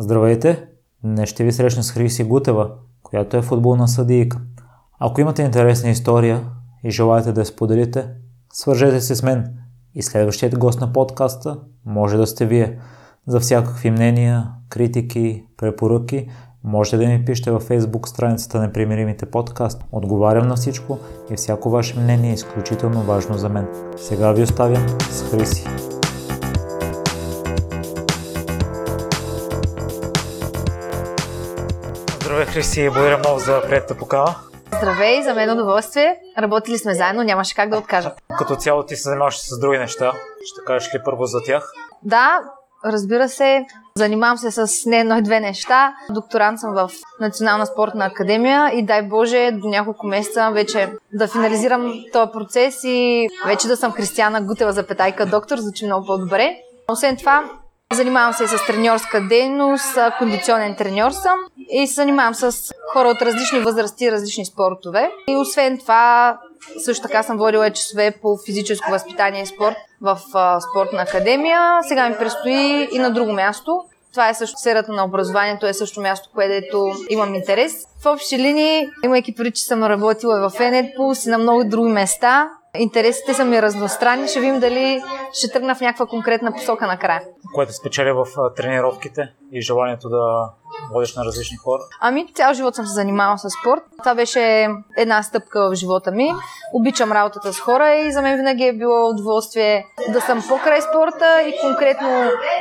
Здравейте! Днес ще ви срещна с Хриси Гутева, която е футболна съдийка. Ако имате интересна история и желаете да я споделите, свържете се с мен и следващият гост на подкаста може да сте вие. За всякакви мнения, критики, препоръки можете да ми пишете във Facebook страницата на Примиримите подкаст. Отговарям на всичко и всяко ваше мнение е изключително важно за мен. Сега ви оставям с Хриси. Хриси, благодаря много за приятата покана. Здравей, за мен е удоволствие. Работили сме заедно, нямаше как да откажа. Като цяло ти се занимаваш с други неща. Ще кажеш ли първо за тях? Да, разбира се, занимавам се с не едно и две неща. Докторант съм в Национална спортна академия и дай Боже до няколко месеца вече да финализирам този процес и вече да съм Християна Гутева за петайка доктор, звучи много по-добре. Освен това, Занимавам се с треньорска дейност, кондиционен треньор съм и занимавам с хора от различни възрасти, различни спортове. И освен това, също така съм водила часове по физическо възпитание и спорт в спортна академия. Сега ми предстои и на друго място. Това е също сферата на образованието, е също място, където имам интерес. В общи линии, имайки преди, че съм работила в Енетпулс и на много други места, интересите са ми разностранни. Ще видим дали ще тръгна в някаква конкретна посока накрая. Което спечеля в тренировките и желанието да водиш на различни хора? Ами, цял живот съм се занимавала с спорт. Това беше една стъпка в живота ми. Обичам работата с хора и за мен винаги е било удоволствие да съм покрай спорта и конкретно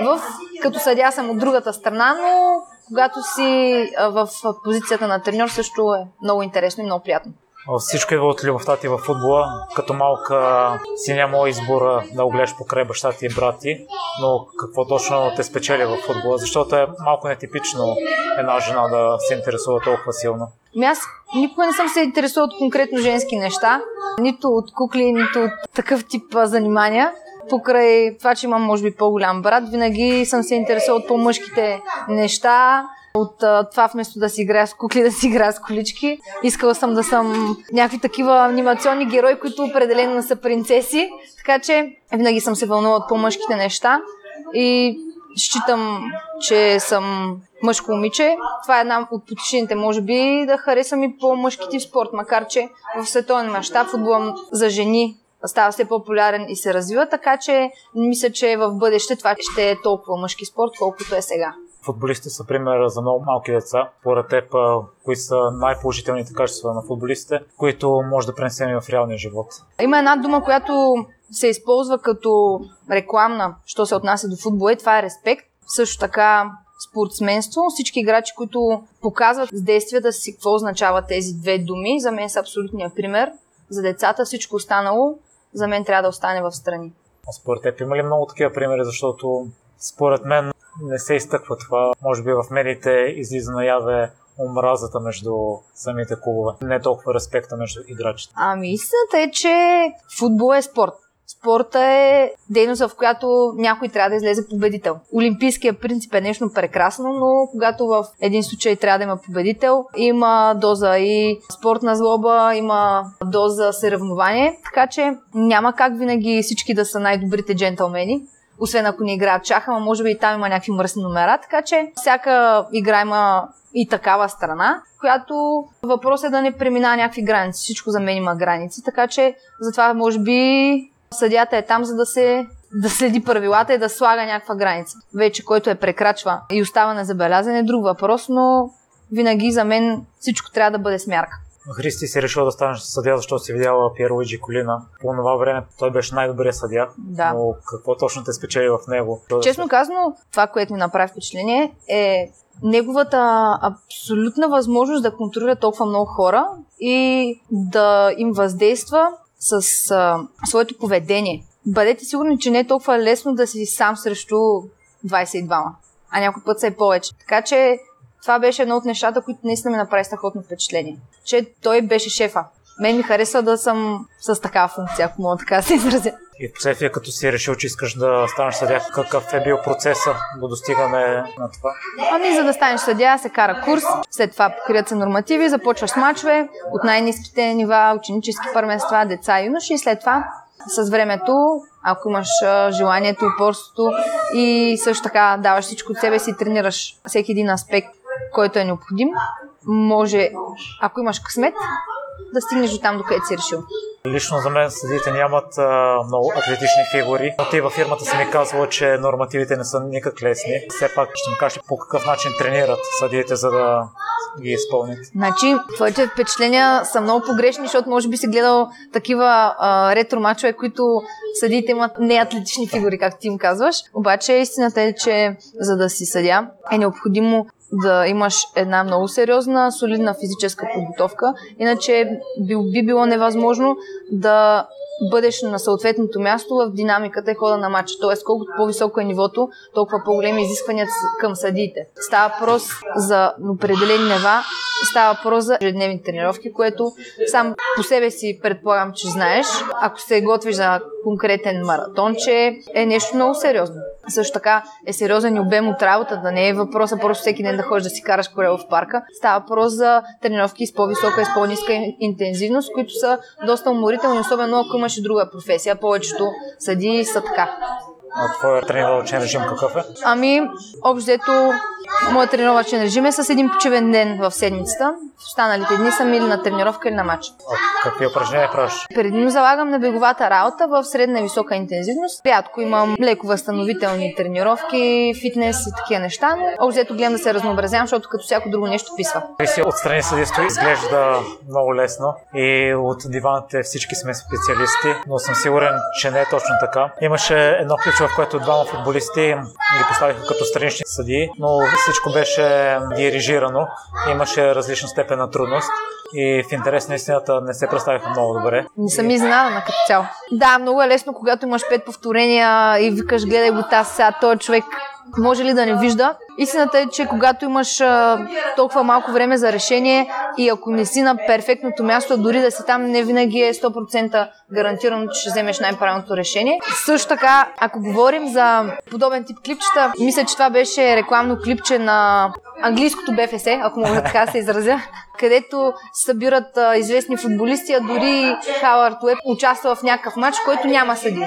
в като съдя съм от другата страна, но когато си в позицията на треньор също е много интересно и много приятно. Всичко идва от любовта ти в футбола. Като малка си няма избора да го гледаш покрай баща ти и брат ти, но какво точно те спечели в футбола? Защото е малко нетипично една жена да се интересува толкова силно. Ами аз никога не съм се интересувал от конкретно женски неща, нито от кукли, нито от такъв тип занимания покрай това, че имам, може би, по-голям брат, винаги съм се интересувал от по-мъжките неща, от това вместо да си играя с кукли, да си играя с колички. Искала съм да съм някакви такива анимационни герои, които определено не са принцеси. Така че винаги съм се вълнувала от по-мъжките неща и считам, че съм мъжко момиче. Това е една от причините, може би, да харесам и по-мъжки тип спорт, макар че в световен мащаб футбол за жени става все по-популярен и се развива, така че мисля, че в бъдеще това ще е толкова мъжки спорт, колкото е сега. Футболистите са пример за много малки деца. Поред теб, кои са най-положителните качества на футболистите, които може да пренесем и в реалния живот? Има една дума, която се използва като рекламна, що се отнася до футбола и това е респект. Също така спортсменство. Всички играчи, които показват с действията си какво означават тези две думи, за мен са абсолютния пример. За децата всичко останало, за мен трябва да остане в страни. А според теб има ли много такива примери, защото според мен не се изтъква това. Може би в медиите излиза наяве омразата между самите клубове. Не толкова респекта между играчите. Ами истината е, че футбол е спорт. Спорта е дейност, в която някой трябва да излезе победител. Олимпийския принцип е нещо прекрасно, но когато в един случай трябва да има победител, има доза и спортна злоба, има доза съревнование, така че няма как винаги всички да са най-добрите джентълмени освен ако не играят чаха, но може би и там има някакви мръсни номера, така че всяка игра има и такава страна, която въпрос е да не премина някакви граници. Всичко за мен има граници, така че затова може би съдята е там, за да се да следи правилата и да слага някаква граница. Вече който е прекрачва и остава незабелязан е друг въпрос, но винаги за мен всичко трябва да бъде смярка. Христи си решил да станеш съдия, защото си видяла Пьер Луиджи Колина. По това време той беше най-добрият съдия. Да. Но какво точно те спечели в него? Честно казано, това, което ми направи впечатление е неговата абсолютна възможност да контролира толкова много хора и да им въздейства с а, своето поведение. Бъдете сигурни, че не е толкова лесно да си сам срещу 22 а някой път са и повече. Така че това беше едно от нещата, които наистина ми направи страхотно впечатление. Че той беше шефа. Мен ми харесва да съм с такава функция, ако мога така да се изразя. И последствие, като си решил, че искаш да станеш съдя, какъв е бил процеса до достигане на това? Ами, за да станеш съдя, се кара курс, след това покрият се нормативи, започваш с мачове от най-низките нива, ученически първенства, деца и юноши и след това с времето ако имаш желанието, упорството и също така даваш всичко от себе си тренираш всеки един аспект, който е необходим, може, ако имаш късмет, да стигнеш до там, докъдето си решил. Лично за мен съдите нямат а, много атлетични фигури, но ти във фирмата са ми казвало, че нормативите не са никак лесни. Все пак ще ми кажеш по какъв начин тренират съдиите, за да ги изпълнят. Значи, твоите впечатления са много погрешни, защото може би си гледал такива а, ретро мачове, които съдиите имат неатлетични фигури, както ти им казваш. Обаче истината е, че за да си съдя е необходимо да имаш една много сериозна, солидна физическа подготовка, иначе би, би било невъзможно да бъдеш на съответното място в динамиката и хода на матча. Тоест, колкото по-високо е нивото, толкова по-големи изисквания към съдиите. Става въпрос за определени нива, става въпрос за ежедневни тренировки, което сам по себе си предполагам, че знаеш. Ако се готвиш за конкретен маратон, че е нещо много сериозно. Също така е сериозен и обем от работа, да не е въпроса просто всеки ден да ходиш да си караш колело в парка. Става въпрос за тренировки с по-висока и с по-ниска интензивност, които са доста уморителни, особено ако имаш и друга професия. Повечето съди са така. Твоя тренировъчен режим какъв е? Ами, общо моят тренировъчен режим е с един почивен ден в седмицата. В останалите дни съм или на тренировка или на матч. А какви упражнения правиш? Предимно залагам на беговата работа в средна и висока интензивност. Рядко имам леко възстановителни тренировки, фитнес и такива неща, но общо гледам да се разнообразявам, защото като всяко друго нещо писва. Ти си отстрани съдейство изглежда много лесно и от диваните всички сме специалисти, но съм сигурен, че не е точно така. Имаше едно ключово в което двама футболисти ги поставиха като странични съдии, но всичко беше дирижирано. Имаше различна степен на трудност и в интерес на истината не се представиха много добре. Не съм изненадана като цяло. Да, много е лесно, когато имаш пет повторения и викаш, гледай го тази сега, този човек може ли да не вижда. Истината е, че когато имаш а, толкова малко време за решение и ако не си на перфектното място, дори да си там, не винаги е 100% гарантирано, че ще вземеш най-правилното решение. Също така, ако говорим за подобен тип клипчета, мисля, че това беше рекламно клипче на английското БФС, ако мога така се изразя, където събират а, известни футболисти, а дори Хауърд Уеб участва в някакъв матч, който няма съди.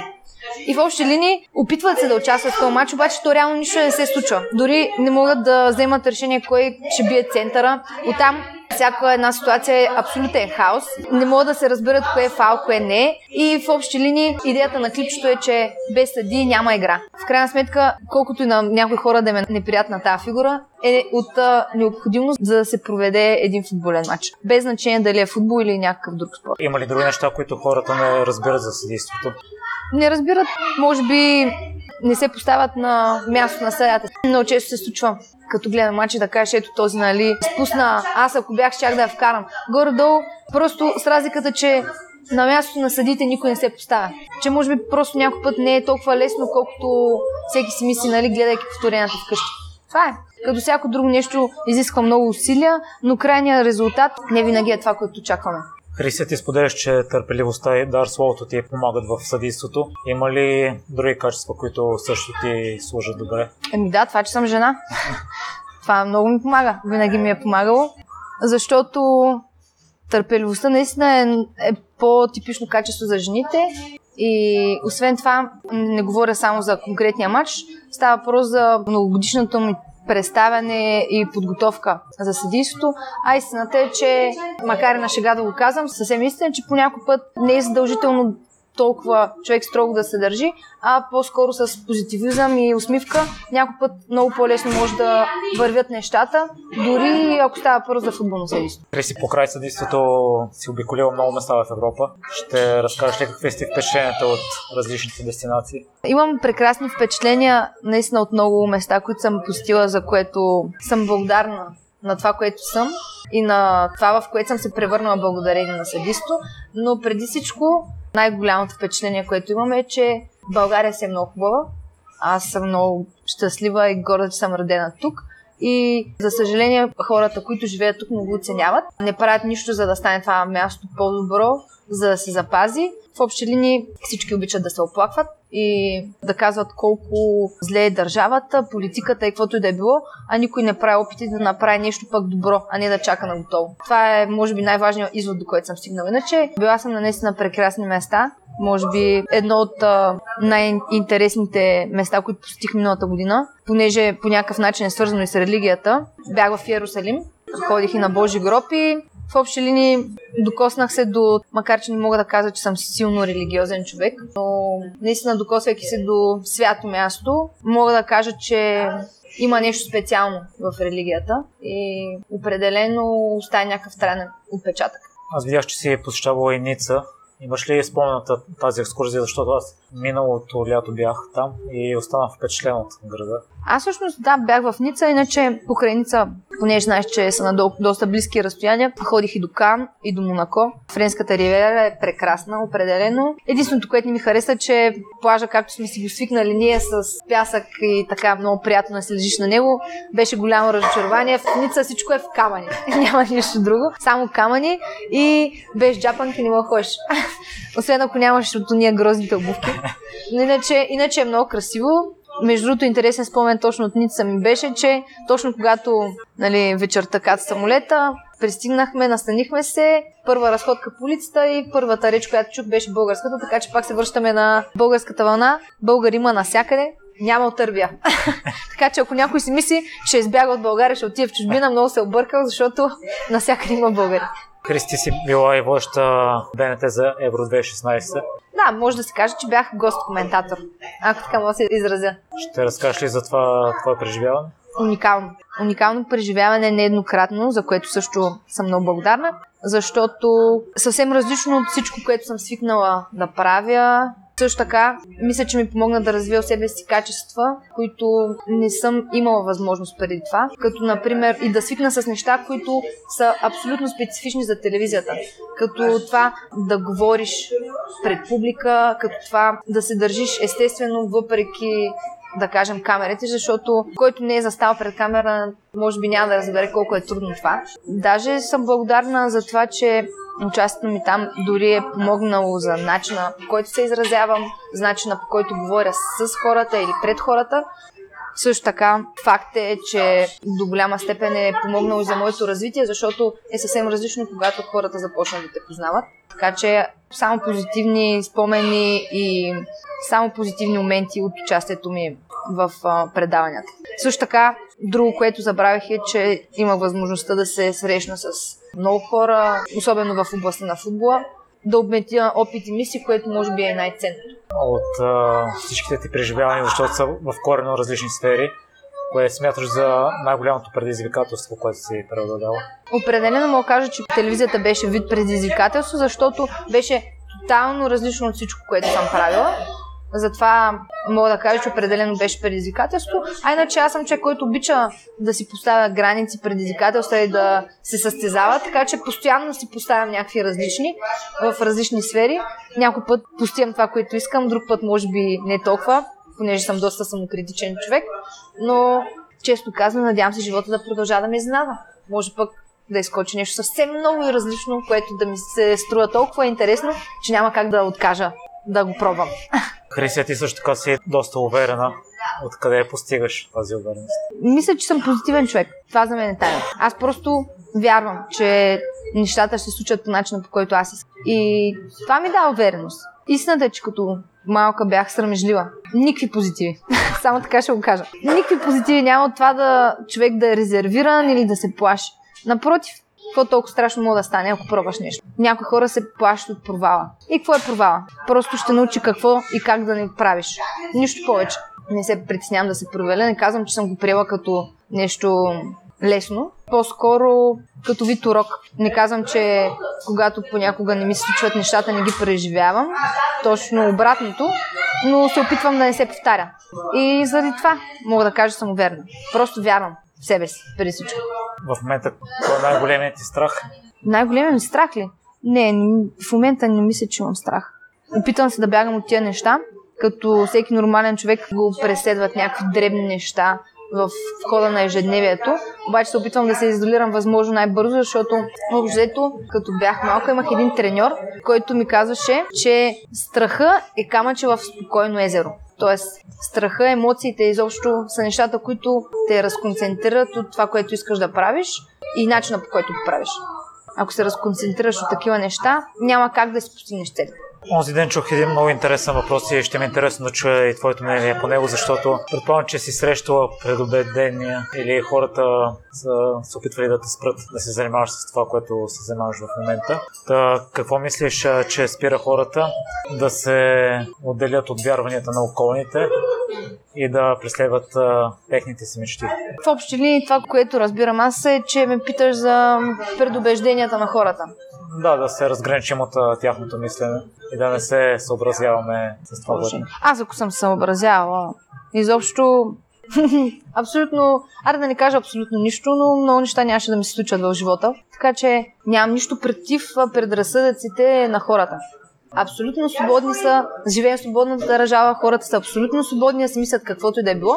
И в общи линии опитват се да участват в този матч, обаче то реално нищо не се случва. Дори не могат да вземат решение кой ще бие центъра. Оттам всяка една ситуация е абсолютен хаос. Не могат да се разберат кое е фал, кое не. И в общи линии идеята на клипчето е, че без съди няма игра. В крайна сметка, колкото и на някои хора да е неприятна тази фигура, е от а, необходимост за да се проведе един футболен матч. Без значение дали е футбол или някакъв друг спорт. Има ли други неща, които хората не разбират за съдейството? Не разбират, може би не се поставят на място на съдята. Много често се случва като гледам мачи да кажеш, ето този, нали, спусна, аз ако бях, щях да я вкарам. Горе-долу, просто с разликата, че на мястото на съдите никой не се поставя. Че може би просто някой път не е толкова лесно, колкото всеки си мисли, нали, гледайки повторенията вкъщи. Това е. Като всяко друго нещо изисква много усилия, но крайният резултат не винаги е това, което очакваме. Христия, ти споделяш, че търпеливостта и дар словото ти помагат в съдейството. Има ли други качества, които също ти служат добре? Еми да, това, че съм жена. това много ми помага. Винаги ми е помагало. Защото търпеливостта наистина е, е по-типично качество за жените. И освен това, не говоря само за конкретния матч, става въпрос за многогодишната ми представяне и подготовка за съдийството. А истината е, че макар и на шега да го казвам, съвсем истина, че по някой път не е задължително толкова човек строго да се държи, а по-скоро с позитивизъм и усмивка. Някой път много по-лесно може да вървят нещата, дори ако става първо за футболно съдейство. По край съдейството си обиколила много места в Европа. Ще разкажеш ли какви сте впечатленията от различните дестинации? Имам прекрасни впечатления наистина от много места, които съм посетила, за което съм благодарна на това, което съм и на това, в което съм се превърнала благодарение на съдисто. Но преди всичко най-голямото впечатление, което имаме е, че България си е много хубава. Аз съм много щастлива и горда, че съм родена тук. И за съжаление, хората, които живеят тук, не го оценяват. Не правят нищо, за да стане това място по-добро, за да се запази. В общи линии всички обичат да се оплакват. И да казват колко зле е държавата, политиката и каквото и да е било, а никой не прави опити да направи нещо пък добро, а не да чака на готово. Това е, може би, най-важният извод, до който съм стигнала. Иначе, била съм на прекрасни места. Може би едно от а, най-интересните места, които посетих миналата година, понеже по някакъв начин е свързано и с религията. Бях в Иерусалим, ходих и на Божи гроби, в общи линии докоснах се до, макар че не мога да кажа, че съм силно религиозен човек, но наистина докосвайки се до свято място, мога да кажа, че има нещо специално в религията и определено остава някакъв странен отпечатък. Аз видях, че си е посещавала и Ница. Имаш ли спомената тази екскурзия, защото аз миналото лято бях там и останах впечатлен от града? Аз всъщност да, бях в Ница, иначе покрай Ница, понеже знаеш, че са на до, доста близки разстояния, ходих и до Кан, и до Монако. Френската ривера е прекрасна, определено. Единственото, което не ми хареса, че плажа, както сме си го свикнали ние с пясък и така много приятно да се лежиш на него, беше голямо разочарование. В Ница всичко е в камъни. Няма нищо друго, само камъни и без джапанки не мога ходиш. Освен ако нямаш от ние грозните обувки. Иначе, иначе е много красиво. Между другото, интересен спомен точно от Ница ми беше, че точно когато нали, вечерта кат самолета, пристигнахме, настанихме се, първа разходка по улицата и първата реч, която чух, беше българската, така че пак се връщаме на българската вълна. Българ има насякъде, няма отървия. така че ако някой си мисли, че избяга от България, ще отиде в чужбина, много се е объркал, защото насякъде има българи. Кристи си била и водеща БНТ за Евро 2016. Да, може да се каже, че бях гост-коментатор, ако така мога да се изразя. Ще разкажеш ли за това твое преживяване? Уникално. Уникално преживяване нееднократно, за което също съм много благодарна, защото съвсем различно от всичко, което съм свикнала да правя, също така, мисля, че ми помогна да развия себе си качества, които не съм имала възможност преди това. Като, например, и да свикна с неща, които са абсолютно специфични за телевизията. Като това да говориш пред публика, като това да се държиш естествено, въпреки да кажем, камерите, защото който не е застал пред камера, може би няма да разбере колко е трудно това. Даже съм благодарна за това, че участието ми там дори е помогнало за начина по който се изразявам, за начина по който говоря с хората или пред хората. Също така, факт е, че до голяма степен е помогнало и за моето развитие, защото е съвсем различно, когато хората започнат да те познават. Така че само позитивни спомени и само позитивни моменти от участието ми в предаванията. Също така, друго, което забравих е, че имах възможността да се срещна с много хора, особено в областта на футбола, да обметя опит и мисли, което може би е най-ценното. От а, всичките ти преживявания, защото са в корено различни сфери, кое смяташ за най-голямото предизвикателство, което си преодолява? Определено мога кажа, че телевизията беше вид предизвикателство, защото беше тотално различно от всичко, което съм правила. Затова мога да кажа, че определено беше предизвикателство. А иначе аз съм човек, който обича да си поставя граници, предизвикателства и да се състезава, така че постоянно си поставям някакви различни в различни сфери. Някой път постигам това, което искам, друг път може би не толкова, понеже съм доста самокритичен човек, но често казвам, надявам се живота да продължава да ме изненада. Може пък да изкочи нещо съвсем много и различно, което да ми се струва толкова интересно, че няма как да откажа да го пробвам. Христия, ти също така си доста уверена. Откъде постигаш тази увереност? Мисля, че съм позитивен човек. Това за мен е тайна. Аз просто вярвам, че нещата ще се случат по начина, по който аз искам. И това ми дава увереност. Истината е, че като малка бях срамежлива. Никакви позитиви. Само така ще го кажа. Никакви позитиви няма от това да човек да е резервиран или да се плаши. Напротив, какво толкова страшно може да стане, ако пробваш нещо? Някои хора се плащат от провала. И какво е провала? Просто ще научи какво и как да не правиш. Нищо повече. Не се притеснявам да се проваля. Не казвам, че съм го приела като нещо лесно. По-скоро като вид урок. Не казвам, че когато понякога не ми се случват нещата, не ги преживявам. Точно обратното. Но се опитвам да не се повтаря. И заради това мога да кажа, съм уверена. Просто вярвам себе си, преди всичко. В момента, кой е най-големият ти страх? Най-големият ми страх ли? Не, в момента не мисля, че имам страх. Опитвам се да бягам от тия неща, като всеки нормален човек го преследват някакви дребни неща, в хода на ежедневието. Обаче се опитвам да се изолирам възможно най-бързо, защото общо като бях малка, имах един треньор, който ми казваше, че страха е камъче в спокойно езеро. Тоест, страха, емоциите изобщо са нещата, които те разконцентрират от това, което искаш да правиш и начина по който го правиш. Ако се разконцентрираш от такива неща, няма как да си постигнеш целите. Онзи ден чух един много интересен въпрос и ще ми е интересно да чуя и твоето мнение по него, защото предполагам, че си срещала предубедения или хората са се опитвали да те спрат да се занимаваш с това, което се занимаваш в момента. Та, какво мислиш, че спира хората да се отделят от вярванията на околните и да преследват а, техните си мечти? В общи линии това, което разбирам аз е, че ме питаш за предубежденията на хората. Да, да се разграничим от тяхното мислене и да не се съобразяваме с това. Което... Аз ако съм съобразявала, изобщо абсолютно, аре да не кажа абсолютно нищо, но много неща нямаше да ми се случат в живота. Така че нямам нищо против предразсъдъците на хората. Абсолютно свободни са, живеем в свободната държава, хората са абсолютно свободни да си мислят каквото и да е било.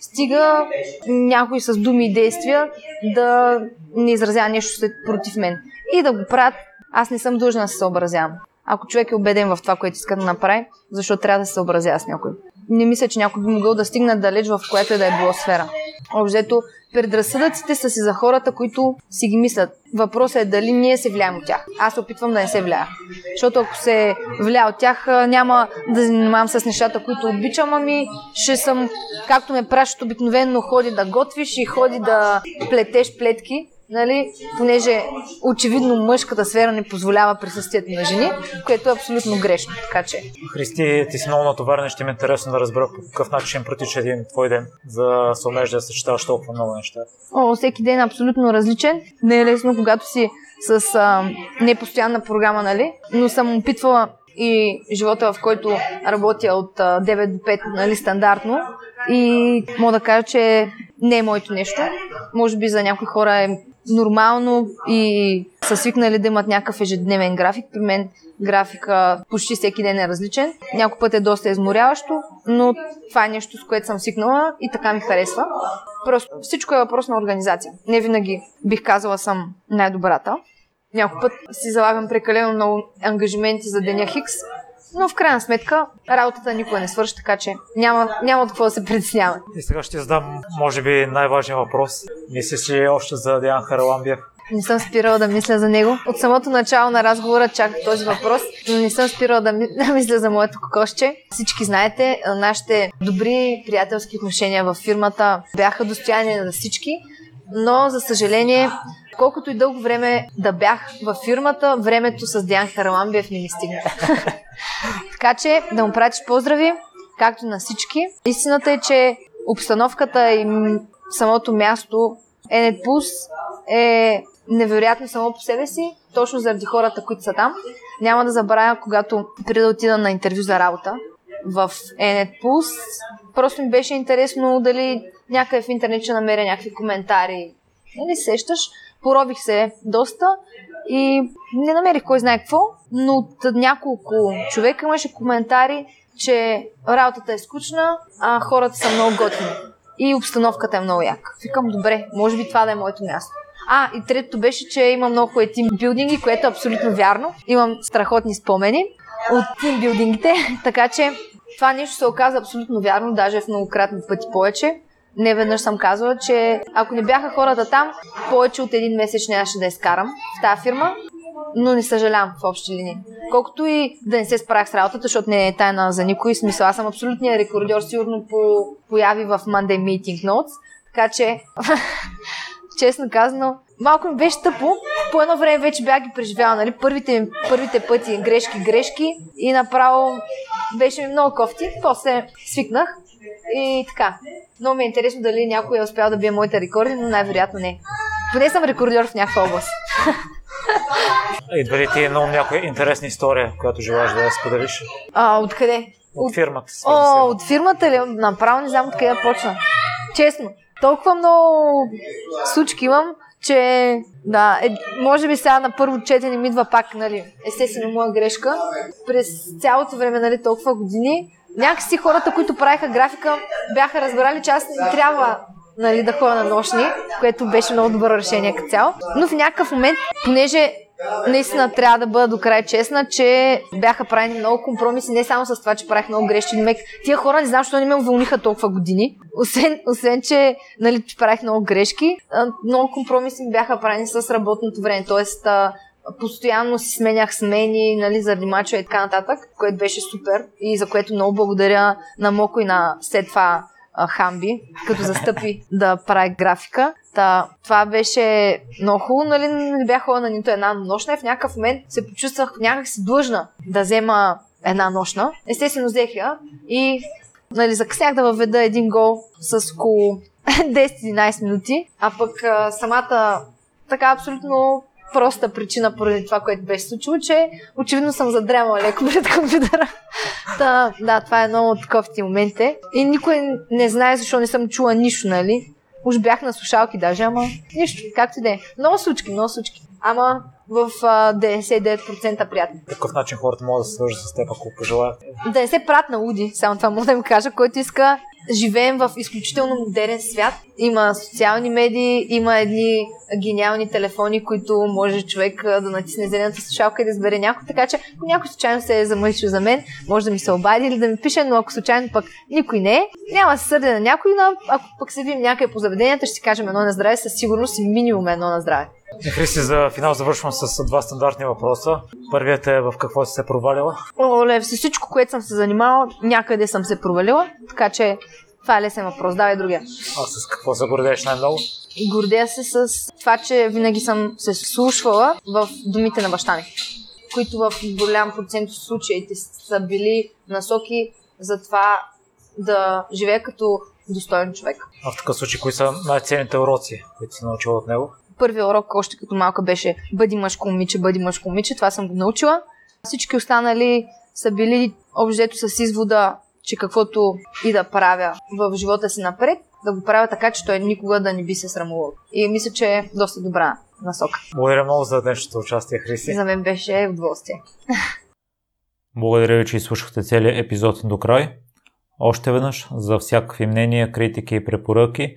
Стига някой с думи и действия да не изразява нещо против мен. И да го правят, аз не съм длъжна да се съобразявам. Ако човек е убеден в това, което иска да направи, защо трябва да се съобразява с някой? Не мисля, че някой би могъл да стигне далеч в което и да е било сфера. Обзето, предразсъдъците са си за хората, които си ги мислят. Въпросът е дали ние се влияем от тях. Аз се опитвам да не се влияя. Защото ако се влия от тях, няма да занимавам с нещата, които обичам, ами ще съм, както ме пращат обикновено, ходи да готвиш и ходи да плетеш плетки нали, понеже очевидно мъжката сфера не позволява присъствието на жени, което е абсолютно грешно. Така че. Христи, ти си много натоварен, ще ми е интересно да разбера по какъв начин протича един твой ден, за да се умееш да съчетаваш толкова много неща. О, всеки ден е абсолютно различен. Не е лесно, когато си с а, непостоянна програма, нали? Но съм опитвала и живота, в който работя от 9 до 5, нали, стандартно. И мога да кажа, че не е моето нещо. Може би за някои хора е нормално и са свикнали да имат някакъв ежедневен график. При мен графика почти всеки ден е различен. Някой път е доста изморяващо, но това е нещо, с което съм свикнала и така ми харесва. Просто всичко е въпрос на организация. Не винаги бих казала съм най-добрата. Някой път си залагам прекалено много ангажименти за деня Хикс, но в крайна сметка работата никога не свърши, така че няма, няма от какво да се притесняваме. И сега ще задам, може би, най-важен въпрос. Мислиш ли още за Диан Хараламбиев? Не съм спирала да мисля за него. От самото начало на разговора чаках този въпрос, но не съм спирала да, да мисля за моето кокошче. Всички знаете, нашите добри приятелски отношения в фирмата бяха достояние на всички, но за съжаление колкото и дълго време да бях във фирмата, времето с Диан Хараламбиев не ми стигна. така че да му пратиш поздрави, както на всички. Истината е, че обстановката и самото място Енет е невероятно само по себе си, точно заради хората, които са там. Няма да забравя, когато преди да отида на интервю за работа в Енет просто ми беше интересно дали някъде в интернет ще намеря някакви коментари. Не сещаш? Поробих се доста и не намерих кой знае какво, но от няколко човека имаше коментари, че работата е скучна, а хората са много готини и обстановката е много яка. Викам, добре, може би това да е моето място. А, и третото беше, че имам много хубави тимбилдинги, което е абсолютно вярно. Имам страхотни спомени от тимбилдингите, така че това нещо се оказа абсолютно вярно, даже в многократни пъти повече не веднъж съм казвала, че ако не бяха хората там, повече от един месец нямаше да изкарам в тази фирма, но не съжалявам в общи линии. Колкото и да не се справях с работата, защото не е тайна за никой смисъл. Аз съм абсолютният рекордьор, сигурно по появи в Monday Meeting Notes. Така че, честно казано, малко ми беше тъпо. По едно време вече бях ги преживяла, нали? Първите, първите пъти грешки, грешки и направо беше ми много кофти. После свикнах и така. Много ми е интересно дали някой е успял да бие моите рекорди, но най-вероятно не. Поне съм рекордьор в някаква област. Идва ли ти е много някоя интересна история, която желаеш да споделиш? А, откъде? От фирмата. О, от фирмата ли? Направо не знам откъде да почна. Честно. Толкова много случки имам, че да, е, може би сега на първо четене ми идва пак, нали, естествено моя грешка. През цялото време, нали, толкова години, някакси хората, които правиха графика, бяха разбрали, че аз не трябва нали, да ходя на нощни, което беше много добро решение като цяло. Но в някакъв момент, понеже наистина трябва да бъда до край честна, че бяха правени много компромиси, не само с това, че правих много грешки. Мек, тия хора не знам, защо не ме уволниха толкова години. Освен, освен че, нали, че правих много грешки, много компромиси бяха правени с работното време. Тоест, постоянно си сменях смени, нали, заради мача и така нататък, което беше супер и за което много благодаря на Моко и на след това Хамби, като застъпи да прави графика. Та, това беше много хубаво, нали, не бях ходила на нито една нощна и в някакъв момент се почувствах някак си длъжна да взема една нощна. Естествено взех я и нали, закъснях да въведа един гол с около 10-11 минути, а пък а, самата така абсолютно проста причина поради това, което беше случило, че очевидно съм задрямала леко пред компютъра. Та, да, това е много от кофти моменти. И никой не знае защо не съм чула нищо, нали? Уж бях на слушалки даже, ама нищо, както и да е. Много случки, много случки. Ама в а, 99% приятни. По какъв начин хората могат да се свържат с теб, ако пожелаят? Да не се прат на луди, само това мога да ми кажа, който иска живеем в изключително модерен свят. Има социални медии, има едни гениални телефони, които може човек да натисне зелената слушалка и да избере някой. Така че, ако някой случайно се е замъчил за мен, може да ми се обади или да ми пише, но ако случайно пък никой не е, няма да се сърде на някой, но ако пък се видим някъде по заведенията, ще си кажем едно на здраве, със сигурност минимум едно на здраве. Христи, за финал завършвам с два стандартни въпроса. Първият е в какво си се провалила? Оле, с всичко, което съм се занимавала, някъде съм се провалила, така че това е лесен въпрос. Давай другия. А с какво се гордееш най-много? Гордея се с това, че винаги съм се слушвала в думите на баща ми, които в голям процент от случаите са били насоки за това да живее като достоен човек. А в такъв случай, кои са най-ценните уроци, които си научила от него? Първият урок, още като малка, беше бъди мъжко момиче, бъди мъжко момиче. Това съм го научила. Всички останали са били обжето с извода, че каквото и да правя в живота си напред, да го правя така, че той никога да не би се срамувал. И мисля, че е доста добра насока. Благодаря много за днешното участие, Христи. За мен беше удоволствие. Благодаря ви, че изслушахте целият епизод до край. Още веднъж, за всякакви мнения, критики и препоръки,